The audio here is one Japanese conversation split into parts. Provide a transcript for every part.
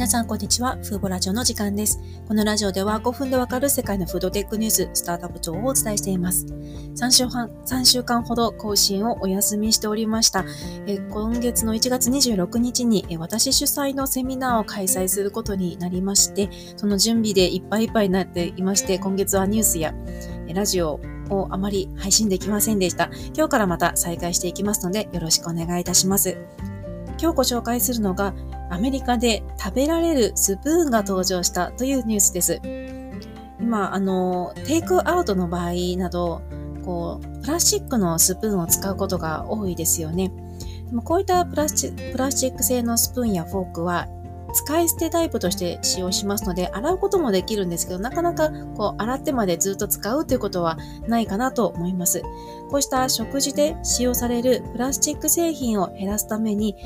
皆さん、こんにちは。フーボラジオの時間です。このラジオでは5分でわかる世界のフードテックニュース、スタートアップ情報をお伝えしています。3週半、3週間ほど更新をお休みしておりました。え今月の1月26日にえ私主催のセミナーを開催することになりまして、その準備でいっぱいいっぱいになっていまして、今月はニュースやラジオをあまり配信できませんでした。今日からまた再開していきますので、よろしくお願いいたします。今日ご紹介するのが、アメリカで食べられるスプーンが登場したというニュースです。今、あの、テイクアウトの場合など、こう、プラスチックのスプーンを使うことが多いですよね。でもこういったプラスチック製のスプーンやフォークは使い捨てタイプとして使用しますので、洗うこともできるんですけど、なかなかこう洗ってまでずっと使うということはないかなと思います。こうした食事で使用されるプラスチック製品を減らすために、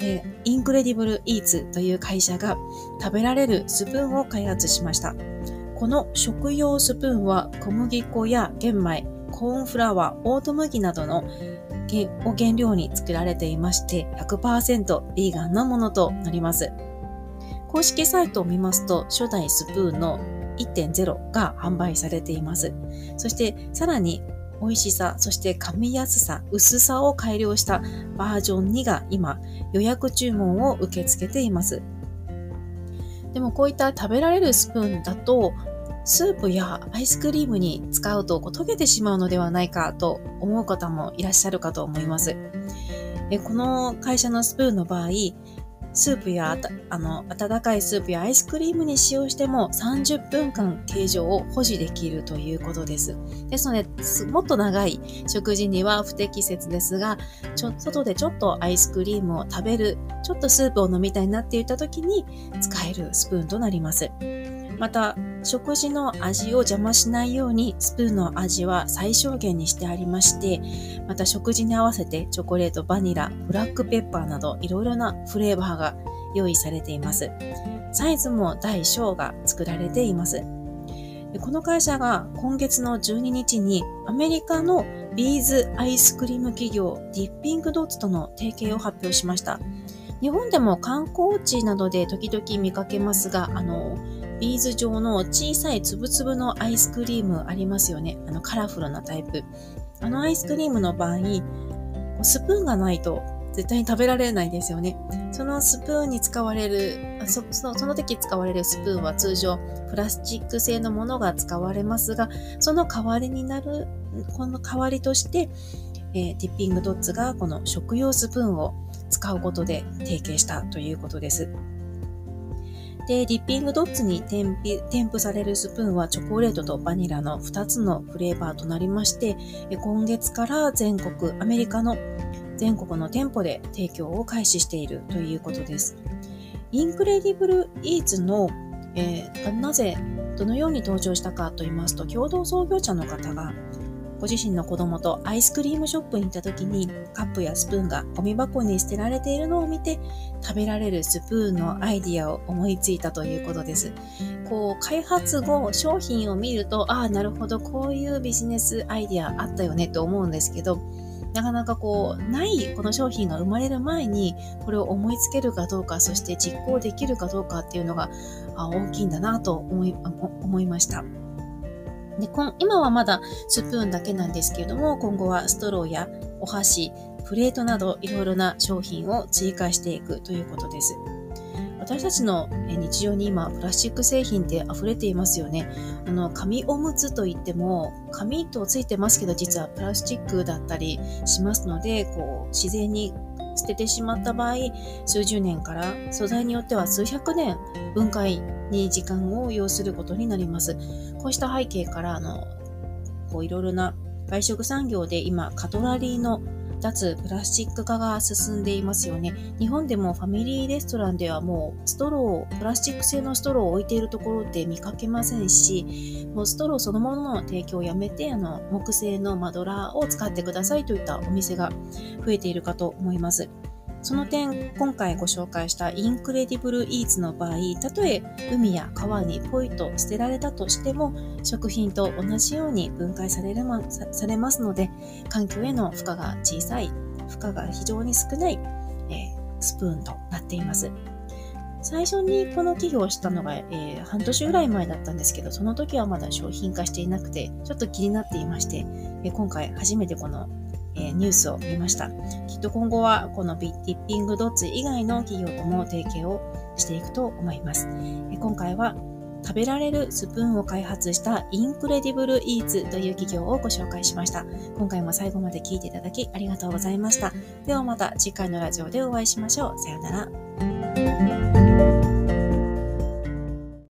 えー、インクレディブルイーツという会社が食べられるスプーンを開発しました。この食用スプーンは小麦粉や玄米、コーンフラワー、オート麦などのを原料に作られていまして100%ビーガンなものとなります。公式サイトを見ますと初代スプーンの1.0が販売されています。そしてさらに美味しさ、そして噛みやすさ、薄さを改良したバージョン2が今予約注文を受け付けています。でもこういった食べられるスプーンだとスープやアイスクリームに使うとこう溶けてしまうのではないかと思う方もいらっしゃるかと思います。この会社のスプーンの場合、スープやあの温かいスープやアイスクリームに使用しても30分間形状を保持できるということです。ですので、もっと長い食事には不適切ですが、ちょ外でちょっとアイスクリームを食べる、ちょっとスープを飲みたいなって言った時に使えるスプーンとなります。また、食事の味を邪魔しないようにスプーンの味は最小限にしてありまして、また食事に合わせてチョコレート、バニラ、ブラックペッパーなどいろいろなフレーバーが用意されています。サイズも大小が作られています。この会社が今月の12日にアメリカのビーズアイスクリーム企業ディッピングドッツとの提携を発表しました。日本でも観光地などで時々見かけますが、あの、ビーズ状の小さいつぶつぶのアイスクリームありますよね。あのカラフルなタイプ。あのアイスクリームの場合、スプーンがないと絶対に食べられないですよね。そのスプーンに使われる、そそその時使われるスプーンは通常プラスチック製のものが使われますが、その代わりになる、この代わりとして、えー、ディッピングドッツがこの食用スプーンを使うことで提携したということです。で、ディッピングドッツに添付されるスプーンはチョコレートとバニラの2つのフレーバーとなりまして、今月から全国、アメリカの全国の店舗で提供を開始しているということです。インクレディブルイーツの、えー、なぜ、どのように登場したかと言いますと、共同創業者の方がご自身の子供とアイスクリームショップに行った時にカップやスプーンがゴミ箱に捨てられているのを見て食べられるスプーンのアイディアを思いついたということです。こう開発後商品を見るとああなるほどこういうビジネスアイディアあったよねと思うんですけどなかなかこうないこの商品が生まれる前にこれを思いつけるかどうかそして実行できるかどうかっていうのが大きいんだなと思い思いました。で今はまだスプーンだけなんですけれども、今後はストローやお箸、プレートなどいろいろな商品を追加していくということです。私たちの日常に今プラスチック製品って溢れていますよね。あの紙おむつといっても紙とついてますけど実はプラスチックだったりしますのでこう自然に捨ててしまった場合、数十年から素材によっては数百年分解に時間を要することになります。こうした背景から、あの、こういろいろな外食産業で今、カトラリーの脱プラスチック化が進んでいますよね。日本でもファミリーレストランではもうストロー、プラスチック製のストローを置いているところって見かけませんし、もうストローそのものの提供をやめて、あの、木製のマドラーを使ってくださいといったお店が増えているかと思います。その点、今回ご紹介したインクレディブルイーツの場合、たとえ海や川にポイと捨てられたとしても、食品と同じように分解される、ま、されますので、環境への負荷が小さい、負荷が非常に少ない、えー、スプーンとなっています。最初にこの企業をしたのが、えー、半年ぐらい前だったんですけど、その時はまだ商品化していなくて、ちょっと気になっていまして、えー、今回初めてこの、えー、ニュースを見ました。きっと今後はこのビッティッピングドッツ以外の企業とも提携をしていくと思います。え今回は食べられるスプーンを開発したインクレディブルイーツという企業をご紹介しました。今回も最後まで聞いていただきありがとうございました。ではまた次回のラジオでお会いしましょう。さようなら。